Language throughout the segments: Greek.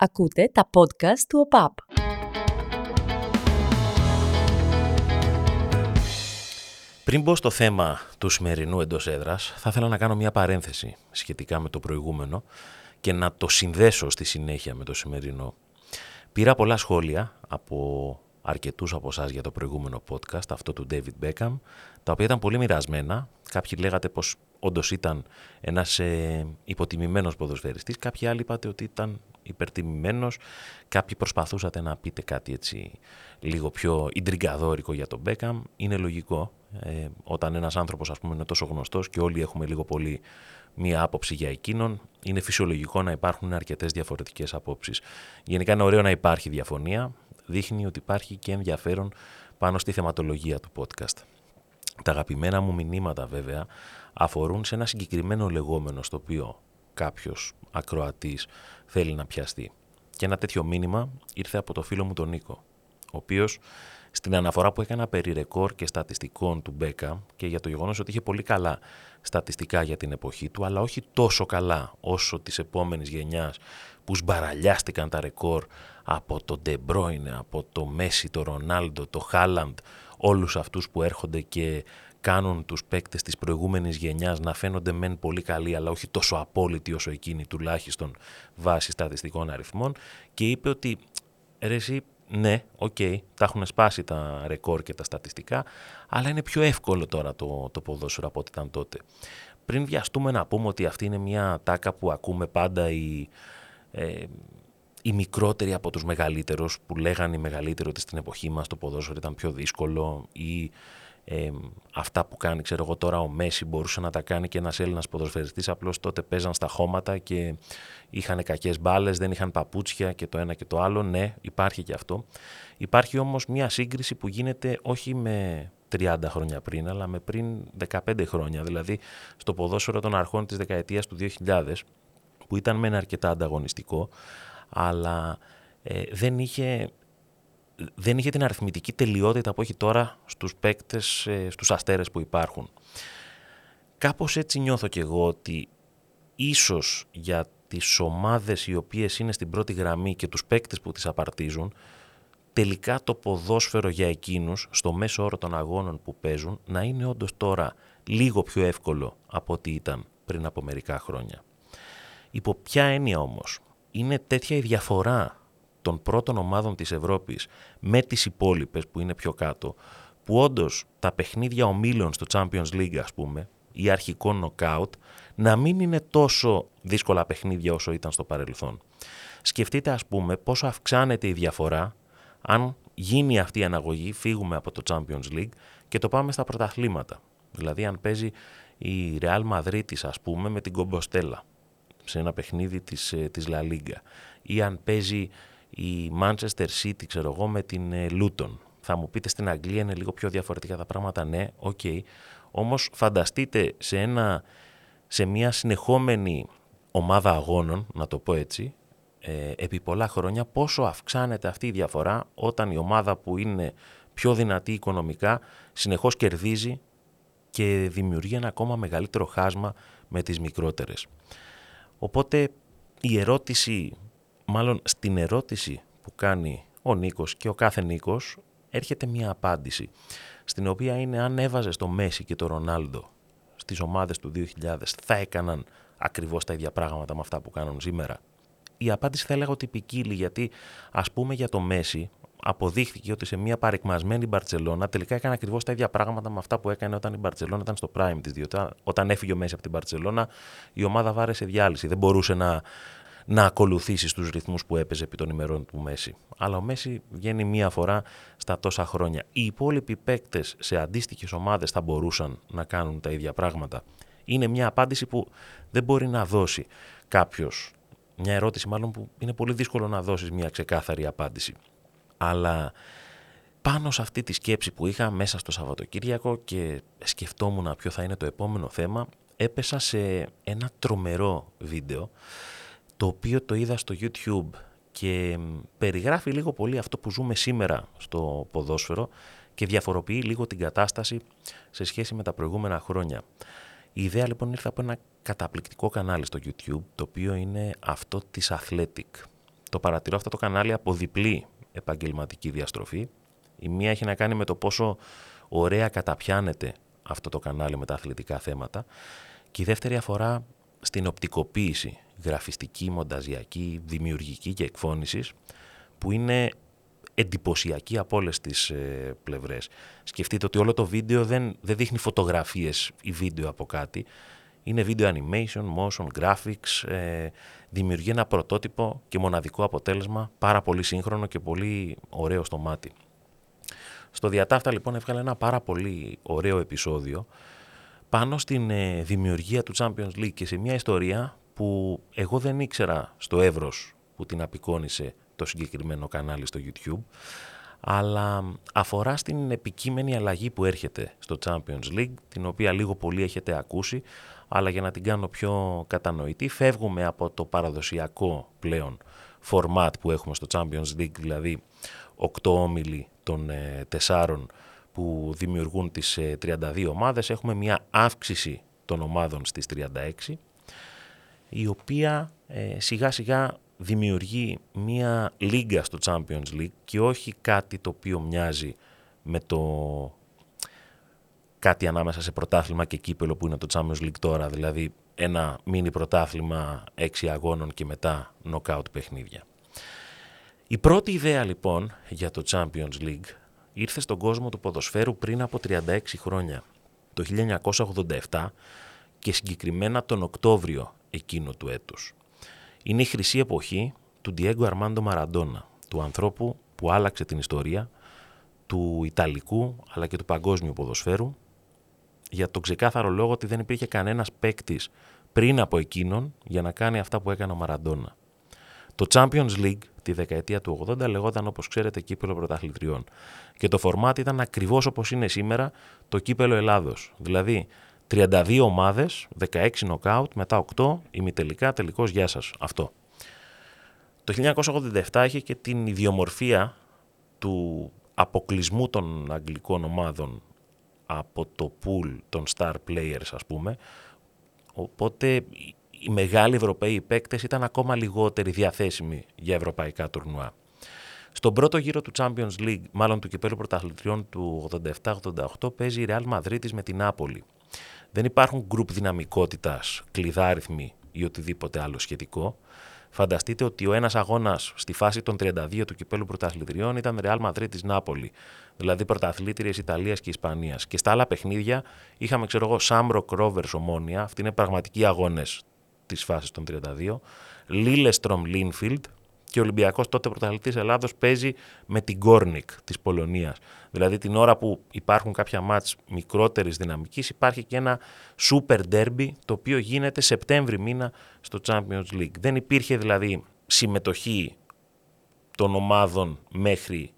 Ακούτε τα podcast του ΟΠΑΠ. Πριν μπω στο θέμα του σημερινού εντός έδρας, θα ήθελα να κάνω μια παρένθεση σχετικά με το προηγούμενο και να το συνδέσω στη συνέχεια με το σημερινό. Πήρα πολλά σχόλια από αρκετούς από εσάς για το προηγούμενο podcast, αυτό του David Beckham, τα οποία ήταν πολύ μοιρασμένα. Κάποιοι λέγατε πως όντως ήταν ένας ε, υποτιμημένος ποδοσφαιριστής, κάποιοι άλλοι είπατε ότι ήταν υπερτιμημένος, κάποιοι προσπαθούσατε να πείτε κάτι έτσι λίγο πιο ιντριγκαδόρικο για τον Beckham. Είναι λογικό ε, όταν ένας άνθρωπος ας πούμε είναι τόσο γνωστός και όλοι έχουμε λίγο πολύ μία άποψη για εκείνον, είναι φυσιολογικό να υπάρχουν αρκετές διαφορετικές απόψεις. Γενικά είναι ωραίο να υπάρχει διαφωνία, δείχνει ότι υπάρχει και ενδιαφέρον πάνω στη θεματολογία του podcast. Τα αγαπημένα μου μηνύματα βέβαια αφορούν σε ένα συγκεκριμένο λεγόμενο στο οποίο κάποιος ακροατής θέλει να πιαστεί. Και ένα τέτοιο μήνυμα ήρθε από το φίλο μου τον Νίκο, ο οποίος στην αναφορά που έκανα περί ρεκόρ και στατιστικών του Μπέκα και για το γεγονός ότι είχε πολύ καλά στατιστικά για την εποχή του, αλλά όχι τόσο καλά όσο της επόμενης γενιάς που σμπαραλιάστηκαν τα ρεκόρ από το Ντεμπρόινε, από το Μέση, το Ρονάλντο, το Χάλαντ, όλους αυτούς που έρχονται και κάνουν τους παίκτες της προηγούμενης γενιάς να φαίνονται μεν πολύ καλοί αλλά όχι τόσο απόλυτοι όσο εκείνοι τουλάχιστον βάσει στατιστικών αριθμών και είπε ότι ρε εσύ ναι, OK, okay, τα έχουν σπάσει τα ρεκόρ και τα στατιστικά, αλλά είναι πιο εύκολο τώρα το, το ποδόσφαιρο από ό,τι ήταν τότε. Πριν βιαστούμε να πούμε ότι αυτή είναι μια ατάκα που ακούμε πάντα οι, ε, οι μικρότεροι από τους μεγαλύτερους, που λέγανε οι μεγαλύτεροι ότι στην εποχή μας το ποδόσφαιρο ήταν πιο δύσκολο ή ε, αυτά που κάνει, ξέρω εγώ τώρα ο Μέση μπορούσε να τα κάνει και ένας Έλληνας ποδοσφαιριστής απλώς τότε παίζαν στα χώματα και είχαν κακές μπάλες, δεν είχαν παπούτσια και το ένα και το άλλο, ναι υπάρχει και αυτό. Υπάρχει όμως μια σύγκριση που γίνεται όχι με 30 χρόνια πριν αλλά με πριν 15 χρόνια, δηλαδή στο ποδόσφαιρο των αρχών της δεκαετίας του 2000 που ήταν μεν αρκετά ανταγωνιστικό αλλά ε, δεν είχε δεν είχε την αριθμητική τελειότητα που έχει τώρα στους παίκτες, ε, στους αστέρες που υπάρχουν. Κάπως έτσι νιώθω και εγώ ότι ίσως για τις ομάδες οι οποίες είναι στην πρώτη γραμμή και τους παίκτες που τις απαρτίζουν, τελικά το ποδόσφαιρο για εκείνους, στο μέσο όρο των αγώνων που παίζουν, να είναι όντως τώρα λίγο πιο εύκολο από ό,τι ήταν πριν από μερικά χρόνια. Υπό ποια έννοια όμως, είναι τέτοια η διαφορά των πρώτων ομάδων της Ευρώπης με τις υπόλοιπες που είναι πιο κάτω, που όντως τα παιχνίδια ομίλων στο Champions League ας πούμε, ή αρχικό knockout, να μην είναι τόσο δύσκολα παιχνίδια όσο ήταν στο παρελθόν. Σκεφτείτε ας πούμε πόσο αυξάνεται η διαφορά αν γίνει αυτή η αναγωγή, φύγουμε από το Champions League και το πάμε στα πρωταθλήματα. Δηλαδή αν παίζει η Real Madrid ας πούμε με την Κομποστέλα σε ένα παιχνίδι της, ε, της La Liga ή αν παίζει η Manchester City, ξέρω εγώ, με την ε, Luton. Θα μου πείτε στην Αγγλία είναι λίγο πιο διαφορετικά τα πράγματα, ναι, OK. Okay. Όμως φανταστείτε σε, ένα, σε μια συνεχόμενη ομάδα αγώνων, να το πω έτσι, ε, επί πολλά χρόνια, πόσο αυξάνεται αυτή η διαφορά όταν η ομάδα που είναι πιο δυνατή οικονομικά συνεχώς κερδίζει και δημιουργεί ένα ακόμα μεγαλύτερο χάσμα με τις μικρότερες. Οπότε η ερώτηση μάλλον στην ερώτηση που κάνει ο Νίκος και ο κάθε Νίκος έρχεται μια απάντηση στην οποία είναι αν έβαζε το Μέση και το Ρονάλντο στις ομάδες του 2000 θα έκαναν ακριβώς τα ίδια πράγματα με αυτά που κάνουν σήμερα. Η απάντηση θα έλεγα ότι ποικίλει γιατί ας πούμε για το Μέση αποδείχθηκε ότι σε μια παρεκμασμένη Μπαρτσελώνα τελικά έκανε ακριβώς τα ίδια πράγματα με αυτά που έκανε όταν η Μπαρτσελώνα ήταν στο prime της. Διότι όταν έφυγε ο Μέση από την Μπαρτσελώνα, η ομάδα βάρεσε διάλυση. Δεν μπορούσε να να ακολουθήσει τους ρυθμούς που έπαιζε επί των ημερών του Μέση. Αλλά ο Μέση βγαίνει μία φορά στα τόσα χρόνια. Οι υπόλοιποι παίκτες σε αντίστοιχες ομάδες θα μπορούσαν να κάνουν τα ίδια πράγματα. Είναι μια απάντηση που δεν μπορεί να δώσει κάποιος. Μια ερώτηση μάλλον που είναι πολύ δύσκολο να δώσεις μια ξεκάθαρη απάντηση. Αλλά πάνω σε αυτή τη σκέψη που είχα μέσα στο Σαββατοκύριακο και σκεφτόμουν ποιο θα είναι το επόμενο θέμα, έπεσα σε ένα τρομερό βίντεο το οποίο το είδα στο YouTube και περιγράφει λίγο πολύ αυτό που ζούμε σήμερα στο ποδόσφαιρο και διαφοροποιεί λίγο την κατάσταση σε σχέση με τα προηγούμενα χρόνια. Η ιδέα λοιπόν ήρθε από ένα καταπληκτικό κανάλι στο YouTube, το οποίο είναι αυτό της Athletic. το παρατηρώ αυτό το κανάλι από διπλή επαγγελματική διαστροφή. Η μία έχει να κάνει με το πόσο ωραία καταπιάνεται αυτό το κανάλι με τα αθλητικά θέματα και η δεύτερη αφορά στην οπτικοποίηση, γραφιστική, μονταζιακή, δημιουργική και εκφώνησης που είναι εντυπωσιακή από όλες τις ε, πλευρές. Σκεφτείτε ότι όλο το βίντεο δεν, δεν δείχνει φωτογραφίες ή βίντεο από κάτι. Είναι βίντεο animation, motion, graphics, ε, δημιουργεί ένα πρωτότυπο και μοναδικό αποτέλεσμα, πάρα πολύ σύγχρονο και πολύ ωραίο στο μάτι. Στο διατάφτα λοιπόν έβγαλε ένα πάρα πολύ ωραίο επεισόδιο πάνω στην ε, δημιουργία του Champions League και σε μια ιστορία που εγώ δεν ήξερα στο εύρος που την απεικόνισε το συγκεκριμένο κανάλι στο YouTube αλλά αφορά στην επικείμενη αλλαγή που έρχεται στο Champions League την οποία λίγο πολύ έχετε ακούσει αλλά για να την κάνω πιο κατανοητή φεύγουμε από το παραδοσιακό πλέον format που έχουμε στο Champions League δηλαδή 8 όμιλοι των 4 ε, που δημιουργούν τις 32 ε, ομάδες. Έχουμε μια αύξηση των ομάδων στις 36 η οποία ε, σιγά σιγά δημιουργεί μια λίγκα στο Champions League και όχι κάτι το οποίο μοιάζει με το κάτι ανάμεσα σε πρωτάθλημα και κύπελο που είναι το Champions League τώρα, δηλαδή ένα μίνι πρωτάθλημα έξι αγώνων και μετά νοκάουτ παιχνίδια. Η πρώτη ιδέα λοιπόν για το Champions League ήρθε στον κόσμο του ποδοσφαίρου πριν από 36 χρόνια, το 1987 και συγκεκριμένα τον Οκτώβριο εκείνο του έτους. Είναι η χρυσή εποχή του Diego Αρμάντο Μαραντόνα, του ανθρώπου που άλλαξε την ιστορία του Ιταλικού αλλά και του παγκόσμιου ποδοσφαίρου για τον ξεκάθαρο λόγο ότι δεν υπήρχε κανένας παίκτης πριν από εκείνον για να κάνει αυτά που έκανε ο Μαραντόνα. Το Champions League τη δεκαετία του 80 λεγόταν όπως ξέρετε κύπελο πρωταθλητριών και το φορμάτι ήταν ακριβώς όπως είναι σήμερα το κύπελο Ελλάδος. Δηλαδή 32 ομάδες, 16 νοκάουτ, μετά 8 ημιτελικά, τελικός γεια σας. Αυτό. Το 1987 είχε και την ιδιομορφία του αποκλεισμού των αγγλικών ομάδων από το pool των star players ας πούμε. Οπότε οι μεγάλοι Ευρωπαίοι παίκτες ήταν ακόμα λιγότεροι διαθέσιμοι για ευρωπαϊκά τουρνουά. Στον πρώτο γύρο του Champions League, μάλλον του κυπέλου πρωταθλητριών του 87-88, παίζει η Real Madrid με την Νάπολη. Δεν υπάρχουν γκρουπ δυναμικότητας, κλειδάριθμοι ή οτιδήποτε άλλο σχετικό. Φανταστείτε ότι ο ένας αγώνας στη φάση των 32 του κυπέλου πρωταθλητριών ήταν Real Madrid της Νάπολη. Δηλαδή πρωταθλήτριες Ιταλίας και Ισπανίας. Και στα άλλα παιχνίδια είχαμε, ξέρω εγώ, Shamrock Rovers Ομόνια. Αυτοί είναι πραγματικοί αγώνες της φάσης των 32. Λίλεστρομ Λίνφιλντ, και ο Ολυμπιακός τότε πρωταθλητής Ελλάδος παίζει με την Γκόρνικ της Πολωνίας. Δηλαδή την ώρα που υπάρχουν κάποια ματς μικρότερης δυναμικής, υπάρχει και ένα super derby το οποίο γίνεται Σεπτέμβρη μήνα στο Champions League. Δεν υπήρχε δηλαδή συμμετοχή των ομάδων μέχρι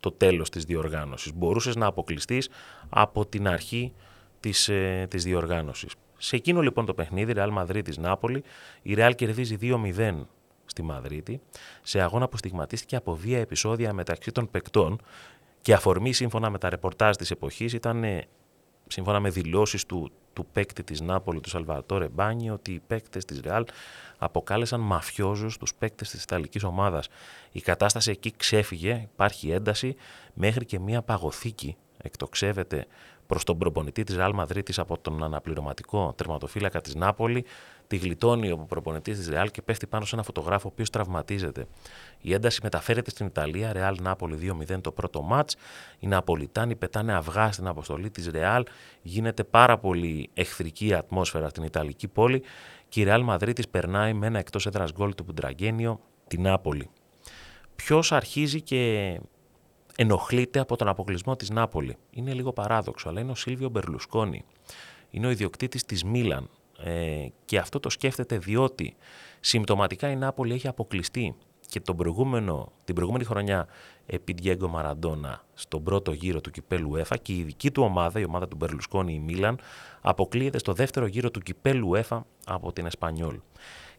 το τέλος της διοργάνωσης. Μπορούσες να αποκλειστείς από την αρχή της, ε, της διοργάνωσης. Σε εκείνο λοιπόν το παιχνίδι, Real Madrid της Νάπολη, η Real κερδίζει 2-0 στη Μαδρίτη, σε αγώνα που στιγματίστηκε από βία επεισόδια μεταξύ των παικτών και αφορμή σύμφωνα με τα ρεπορτάζ της εποχής ήταν σύμφωνα με δηλώσεις του, του παίκτη της Νάπολη, του Σαλβατόρε Μπάνι, ότι οι παίκτες της Ρεάλ αποκάλεσαν μαφιόζους τους παίκτες της Ιταλικής ομάδας. Η κατάσταση εκεί ξέφυγε, υπάρχει ένταση, μέχρι και μια παγωθήκη εκτοξεύεται προς τον προπονητή της Ρεάλ Μαδρίτης από τον αναπληρωματικό τερματοφύλακα της Νάπολη, τη γλιτώνει ο προπονητής της Ρεάλ και πέφτει πάνω σε ένα φωτογράφο ο οποίος τραυματίζεται. Η ένταση μεταφέρεται στην Ιταλία, Ρεάλ Νάπολη 2-0 το πρώτο μάτς. Οι Ναπολιτάνοι πετάνε αυγά στην αποστολή της Ρεάλ. Γίνεται πάρα πολύ εχθρική ατμόσφαιρα στην Ιταλική πόλη και η Ρεάλ Μαδρίτης περνάει με ένα εκτός έδρας γκολ του Πουντραγκένιο την Νάπολη. Ποιος αρχίζει και ενοχλείται από τον αποκλεισμό της Νάπολη; Είναι λίγο παράδοξο, αλλά είναι ο Σίλβιο Μπερλουσκόνη. Είναι ο ιδιοκτήτης της Μίλαν, ε, και αυτό το σκέφτεται διότι συμπτωματικά η Νάπολη έχει αποκλειστεί και τον προηγούμενο, την προηγούμενη χρονιά επί Διέγκο Μαραντόνα στον πρώτο γύρο του κυπέλου ΕΦΑ και η δική του ομάδα, η ομάδα του Μπερλουσκόνη, η Μίλαν, αποκλείεται στο δεύτερο γύρο του κυπέλου ΕΦΑ από την Εσπανιόλ.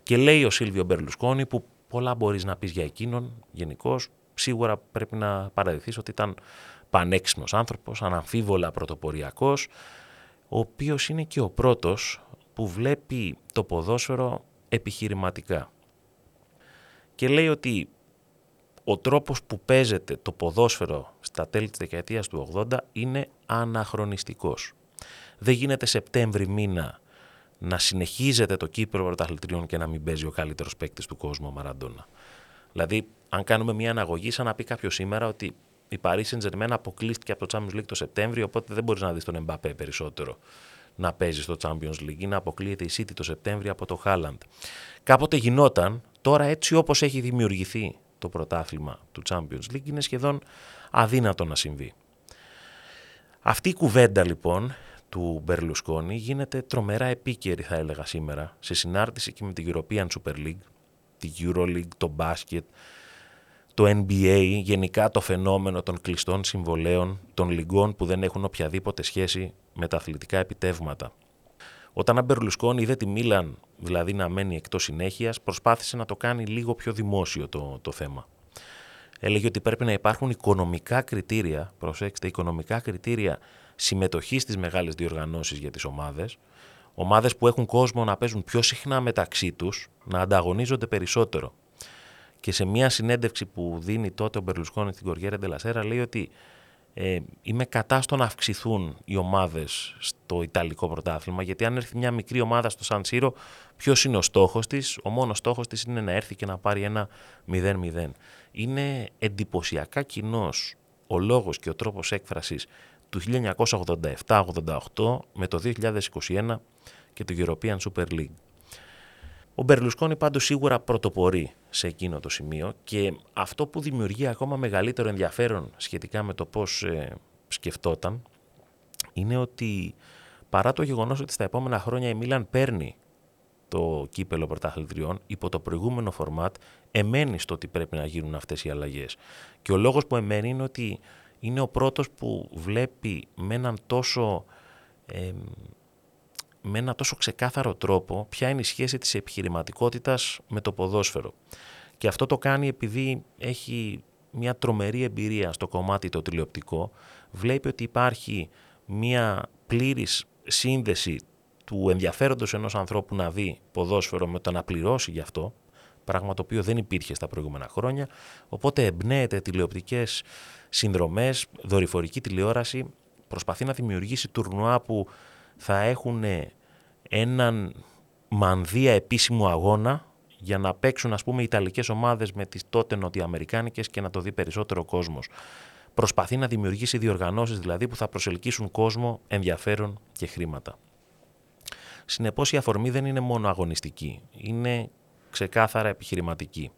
Και λέει ο Σίλβιο Μπερλουσκόνη που πολλά μπορείς να πεις για εκείνον γενικώς, σίγουρα πρέπει να παραδειχθείς ότι ήταν πανέξυπνος άνθρωπος, αναμφίβολα πρωτοποριακός, ο οποίος είναι και ο πρώτος που βλέπει το ποδόσφαιρο επιχειρηματικά. Και λέει ότι ο τρόπος που παίζεται το ποδόσφαιρο στα τέλη της δεκαετίας του 80 είναι αναχρονιστικός. Δεν γίνεται Σεπτέμβρη μήνα να συνεχίζεται το κύπρο πρωταθλητριών και να μην παίζει ο καλύτερος παίκτης του κόσμου ο Μαραντόνα. Δηλαδή, αν κάνουμε μια αναγωγή, σαν να πει κάποιος σήμερα ότι η Paris Saint-Germain αποκλείστηκε από το Champions League το Σεπτέμβριο, οπότε δεν μπορείς να δεις τον Εμπαπέ περισσότερο να παίζει στο Champions League ή να αποκλείεται η City το Σεπτέμβριο από το Haaland. Κάποτε γινόταν, τώρα έτσι όπως έχει δημιουργηθεί το πρωτάθλημα του Champions League είναι σχεδόν αδύνατο να συμβεί. Αυτή η κουβέντα λοιπόν του Μπερλουσκόνη γίνεται τρομερά επίκαιρη θα έλεγα σήμερα σε συνάρτηση και με την European Super League, τη Euroleague, το μπάσκετ, το NBA, γενικά το φαινόμενο των κλειστών συμβολέων, των λιγκών που δεν έχουν οποιαδήποτε σχέση με τα αθλητικά επιτεύγματα. Όταν ο Μπερλουσκόνη είδε τη Μίλαν δηλαδή να μένει εκτός συνέχειας, προσπάθησε να το κάνει λίγο πιο δημόσιο το, το θέμα. Έλεγε ότι πρέπει να υπάρχουν οικονομικά κριτήρια, προσέξτε, οικονομικά κριτήρια συμμετοχής στις μεγάλες διοργανώσεις για τις ομάδες, ομάδες που έχουν κόσμο να παίζουν πιο συχνά μεταξύ τους, να ανταγωνίζονται περισσότερο. Και σε μια συνέντευξη που δίνει τότε ο Μπερλουσκόνη στην Κοριέρα Ντελασέρα λέει ότι ε, είμαι κατά στο να αυξηθούν οι ομάδες στο Ιταλικό πρωτάθλημα, γιατί αν έρθει μια μικρή ομάδα στο Σαν Σύρο, ποιος είναι ο στόχος της, ο μόνος στόχος της είναι να έρθει και να πάρει ένα 0-0. Είναι εντυπωσιακά κοινός ο λόγος και ο τρόπος έκφρασης του 1987-88 με το 2021 και το European Super League. Ο Μπερλουσκόνη πάντως σίγουρα πρωτοπορεί σε εκείνο το σημείο και αυτό που δημιουργεί ακόμα μεγαλύτερο ενδιαφέρον σχετικά με το πώς ε, σκεφτόταν είναι ότι παρά το γεγονός ότι στα επόμενα χρόνια η Μίλαν παίρνει το κύπελο πρωταθλητριών υπό το προηγούμενο φορμάτ εμένει στο ότι πρέπει να γίνουν αυτές οι αλλαγές. Και ο λόγος που εμένει είναι ότι είναι ο πρώτος που βλέπει με έναν τόσο με ένα τόσο ξεκάθαρο τρόπο ποια είναι η σχέση της επιχειρηματικότητας με το ποδόσφαιρο. Και αυτό το κάνει επειδή έχει μια τρομερή εμπειρία στο κομμάτι το τηλεοπτικό, βλέπει ότι υπάρχει μια πλήρης σύνδεση του ενδιαφέροντος ενός ανθρώπου να δει ποδόσφαιρο με το να πληρώσει γι' αυτό, πράγμα το οποίο δεν υπήρχε στα προηγούμενα χρόνια, οπότε εμπνέεται τηλεοπτικές συνδρομές, δορυφορική τηλεόραση, προσπαθεί να δημιουργήσει τουρνουά που θα έχουν έναν μανδύα επίσημο αγώνα για να παίξουν ας πούμε οι Ιταλικές ομάδες με τις τότε Νοτιοαμερικάνικες και να το δει περισσότερο κόσμος. Προσπαθεί να δημιουργήσει διοργανώσεις δηλαδή που θα προσελκύσουν κόσμο, ενδιαφέρον και χρήματα. Συνεπώς η αφορμή δεν είναι μόνο αγωνιστική, είναι ξεκάθαρα επιχειρηματική.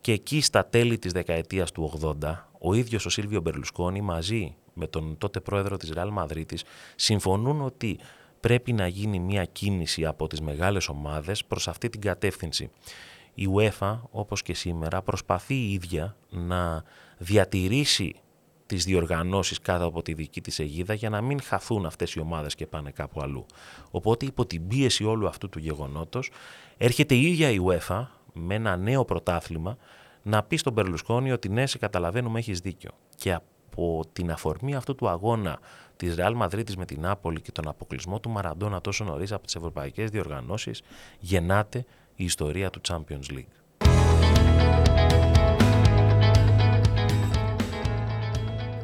Και εκεί στα τέλη της δεκαετίας του 80, ο ίδιος ο Σίλβιο Μπερλουσκόνη μαζί με τον τότε πρόεδρο της Ρεάλ Μαδρίτης συμφωνούν ότι πρέπει να γίνει μια κίνηση από τις μεγάλες ομάδες προς αυτή την κατεύθυνση. Η UEFA, όπως και σήμερα, προσπαθεί η ίδια να διατηρήσει τις διοργανώσεις κάτω από τη δική της αιγίδα για να μην χαθούν αυτές οι ομάδες και πάνε κάπου αλλού. Οπότε υπό την πίεση όλου αυτού του γεγονότος έρχεται η ίδια η UEFA με ένα νέο πρωτάθλημα να πει στον Περλουσκόνη ότι ναι, σε καταλαβαίνουμε, έχεις δίκιο. Και από την αφορμή αυτού του αγώνα της Real Madrid με την Νάπολη και τον αποκλεισμό του Μαραντόνα τόσο νωρίς από τις ευρωπαϊκές διοργανώσεις, γεννάται η ιστορία του Champions League.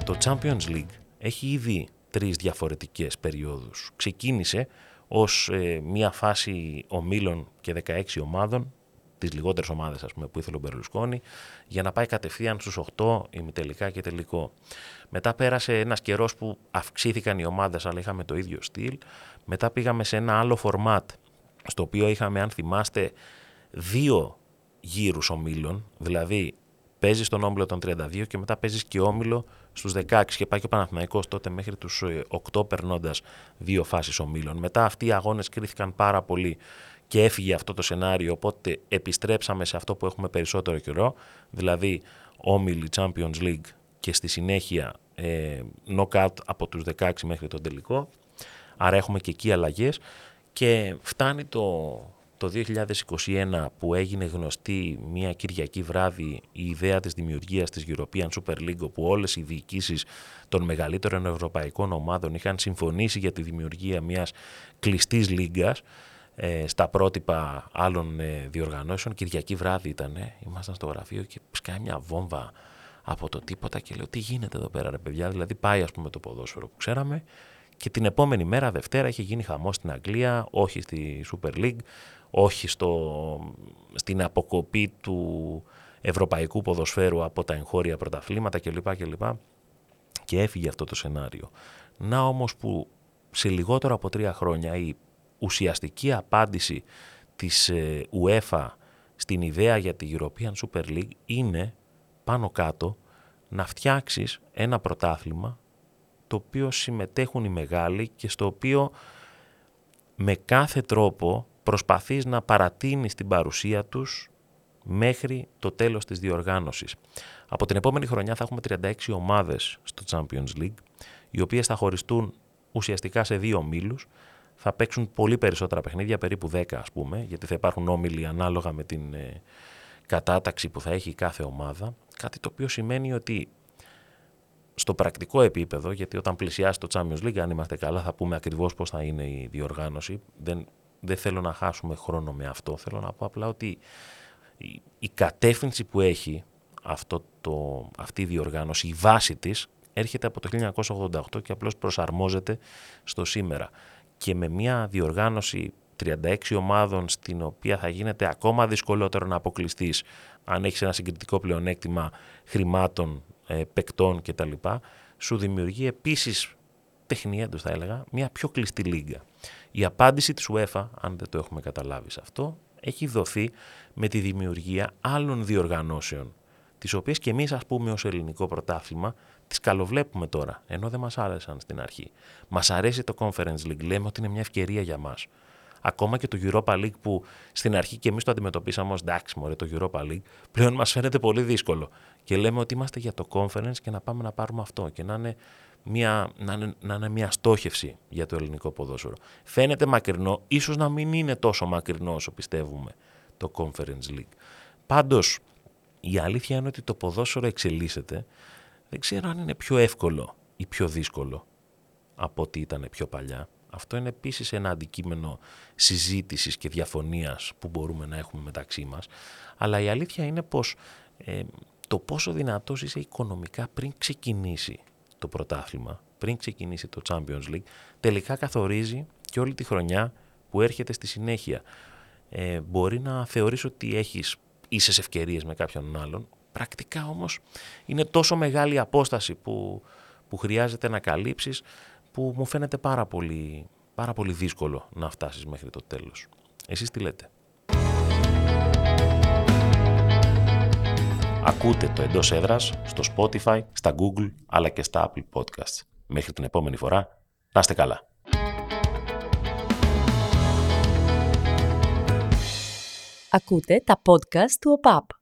Το Champions League έχει ήδη τρεις διαφορετικές περιόδους. Ξεκίνησε ως ε, μια φάση ομίλων και 16 ομάδων τις λιγότερες ομάδες ας πούμε, που ήθελε ο Μπερλουσκόνη για να πάει κατευθείαν στους 8 ημιτελικά και τελικό. Μετά πέρασε ένας καιρός που αυξήθηκαν οι ομάδες αλλά είχαμε το ίδιο στυλ. Μετά πήγαμε σε ένα άλλο φορμάτ στο οποίο είχαμε αν θυμάστε δύο γύρους ομίλων, δηλαδή παίζεις τον όμιλο των 32 και μετά παίζεις και όμιλο στους 16 και πάει και ο Παναθηναϊκός τότε μέχρι τους 8 ε, περνώντας δύο φάσεις ομίλων. Μετά αυτοί οι αγώνες κρίθηκαν πάρα πολύ και έφυγε αυτό το σενάριο, οπότε επιστρέψαμε σε αυτό που έχουμε περισσότερο καιρό, δηλαδή όμιλη Champions League και στη συνέχεια ε, knockout από τους 16 μέχρι τον τελικό, άρα έχουμε και εκεί αλλαγές. Και φτάνει το, το 2021 που έγινε γνωστή μια Κυριακή βράδυ η ιδέα της δημιουργίας της European Super League όπου όλες οι διοικήσεις των μεγαλύτερων ευρωπαϊκών ομάδων είχαν συμφωνήσει για τη δημιουργία μιας κλειστής λίγκας. ε, στα πρότυπα άλλων ε, διοργανώσεων. Κυριακή βράδυ ήταν, ήμασταν στο γραφείο και σκάει μια βόμβα από το τίποτα και λέω τι γίνεται εδώ πέρα ρε παιδιά; Δηλαδή πάει ας πούμε το ποδόσφαιρο που ξέραμε και την επόμενη μέρα Δευτέρα είχε γίνει χαμός στην Αγγλία, όχι στη Super League, όχι στο, στην αποκοπή του ευρωπαϊκού ποδοσφαίρου από τα εγχώρια πρωταθλήματα κλπ. κλπ. Και έφυγε αυτό το σενάριο. Να όμως που σε λιγότερο από τρία χρόνια η ουσιαστική απάντηση της ε, UEFA στην ιδέα για τη European Super League είναι πάνω κάτω να φτιάξεις ένα πρωτάθλημα το οποίο συμμετέχουν οι μεγάλοι και στο οποίο με κάθε τρόπο προσπαθείς να παρατείνεις την παρουσία τους μέχρι το τέλος της διοργάνωσης. Από την επόμενη χρονιά θα έχουμε 36 ομάδες στο Champions League, οι οποίες θα χωριστούν ουσιαστικά σε δύο ομίλους, θα παίξουν πολύ περισσότερα παιχνίδια, περίπου 10 ας πούμε, γιατί θα υπάρχουν όμιλοι ανάλογα με την ε, κατάταξη που θα έχει κάθε ομάδα, κάτι το οποίο σημαίνει ότι στο πρακτικό επίπεδο, γιατί όταν πλησιάσει το Champions League, αν είμαστε καλά, θα πούμε ακριβώς πώς θα είναι η διοργάνωση. Δεν, δεν θέλω να χάσουμε χρόνο με αυτό. Θέλω να πω απλά ότι η, η κατεύθυνση που έχει αυτό το, αυτή η διοργάνωση, η βάση της, έρχεται από το 1988 και απλώς προσαρμόζεται στο σήμερα. Και με μια διοργάνωση 36 ομάδων στην οποία θα γίνεται ακόμα δυσκολότερο να αποκλειστείς αν έχεις ένα συγκριτικό πλεονέκτημα χρημάτων, ε, παικτών κτλ. Σου δημιουργεί επίσης τεχνιέντος θα έλεγα, μια πιο κλειστή λίγα. Η απάντηση της UEFA, αν δεν το έχουμε καταλάβει σε αυτό, έχει δοθεί με τη δημιουργία άλλων διοργανώσεων, τις οποίες και εμείς ας πούμε ως ελληνικό πρωτάθλημα τις καλοβλέπουμε τώρα, ενώ δεν μας άρεσαν στην αρχή. Μας αρέσει το Conference League, λέμε ότι είναι μια ευκαιρία για μας. Ακόμα και το Europa League που στην αρχή και εμείς το αντιμετωπίσαμε ως εντάξει μωρέ το Europa League, πλέον μας φαίνεται πολύ δύσκολο. Και λέμε ότι είμαστε για το Conference και να πάμε να πάρουμε αυτό και να είναι μια, να, είναι, να είναι μια στόχευση για το ελληνικό ποδόσφαιρο. Φαίνεται μακρινό, ίσως να μην είναι τόσο μακρινό όσο πιστεύουμε το Conference League. Πάντως, η αλήθεια είναι ότι το ποδόσφαιρο εξελίσσεται. Δεν ξέρω αν είναι πιο εύκολο ή πιο δύσκολο από ό,τι ήταν πιο παλιά. Αυτό είναι επίσης ένα αντικείμενο συζήτησης και διαφωνίας που μπορούμε να έχουμε μεταξύ μας. Αλλά η αλήθεια είναι πως ε, το πόσο δυνατός είσαι οικονομικά πριν ξεκινήσει το πρωτάθλημα, πριν ξεκινήσει το Champions League, τελικά καθορίζει και όλη τη χρονιά που έρχεται στη συνέχεια. Ε, μπορεί να θεωρείς ότι έχεις ίσες ευκαιρίες με κάποιον άλλον, πρακτικά όμως είναι τόσο μεγάλη απόσταση που, που χρειάζεται να καλύψεις που μου φαίνεται πάρα πολύ, πάρα πολύ δύσκολο να φτάσεις μέχρι το τέλος. Εσείς τι λέτε; Ακούτε το εντός έδρας στο Spotify, στα Google αλλά και στα Apple Podcasts. Μέχρι την επόμενη φορά, να είστε καλά. Ακούτε τα podcast του ΟΠΑΠ.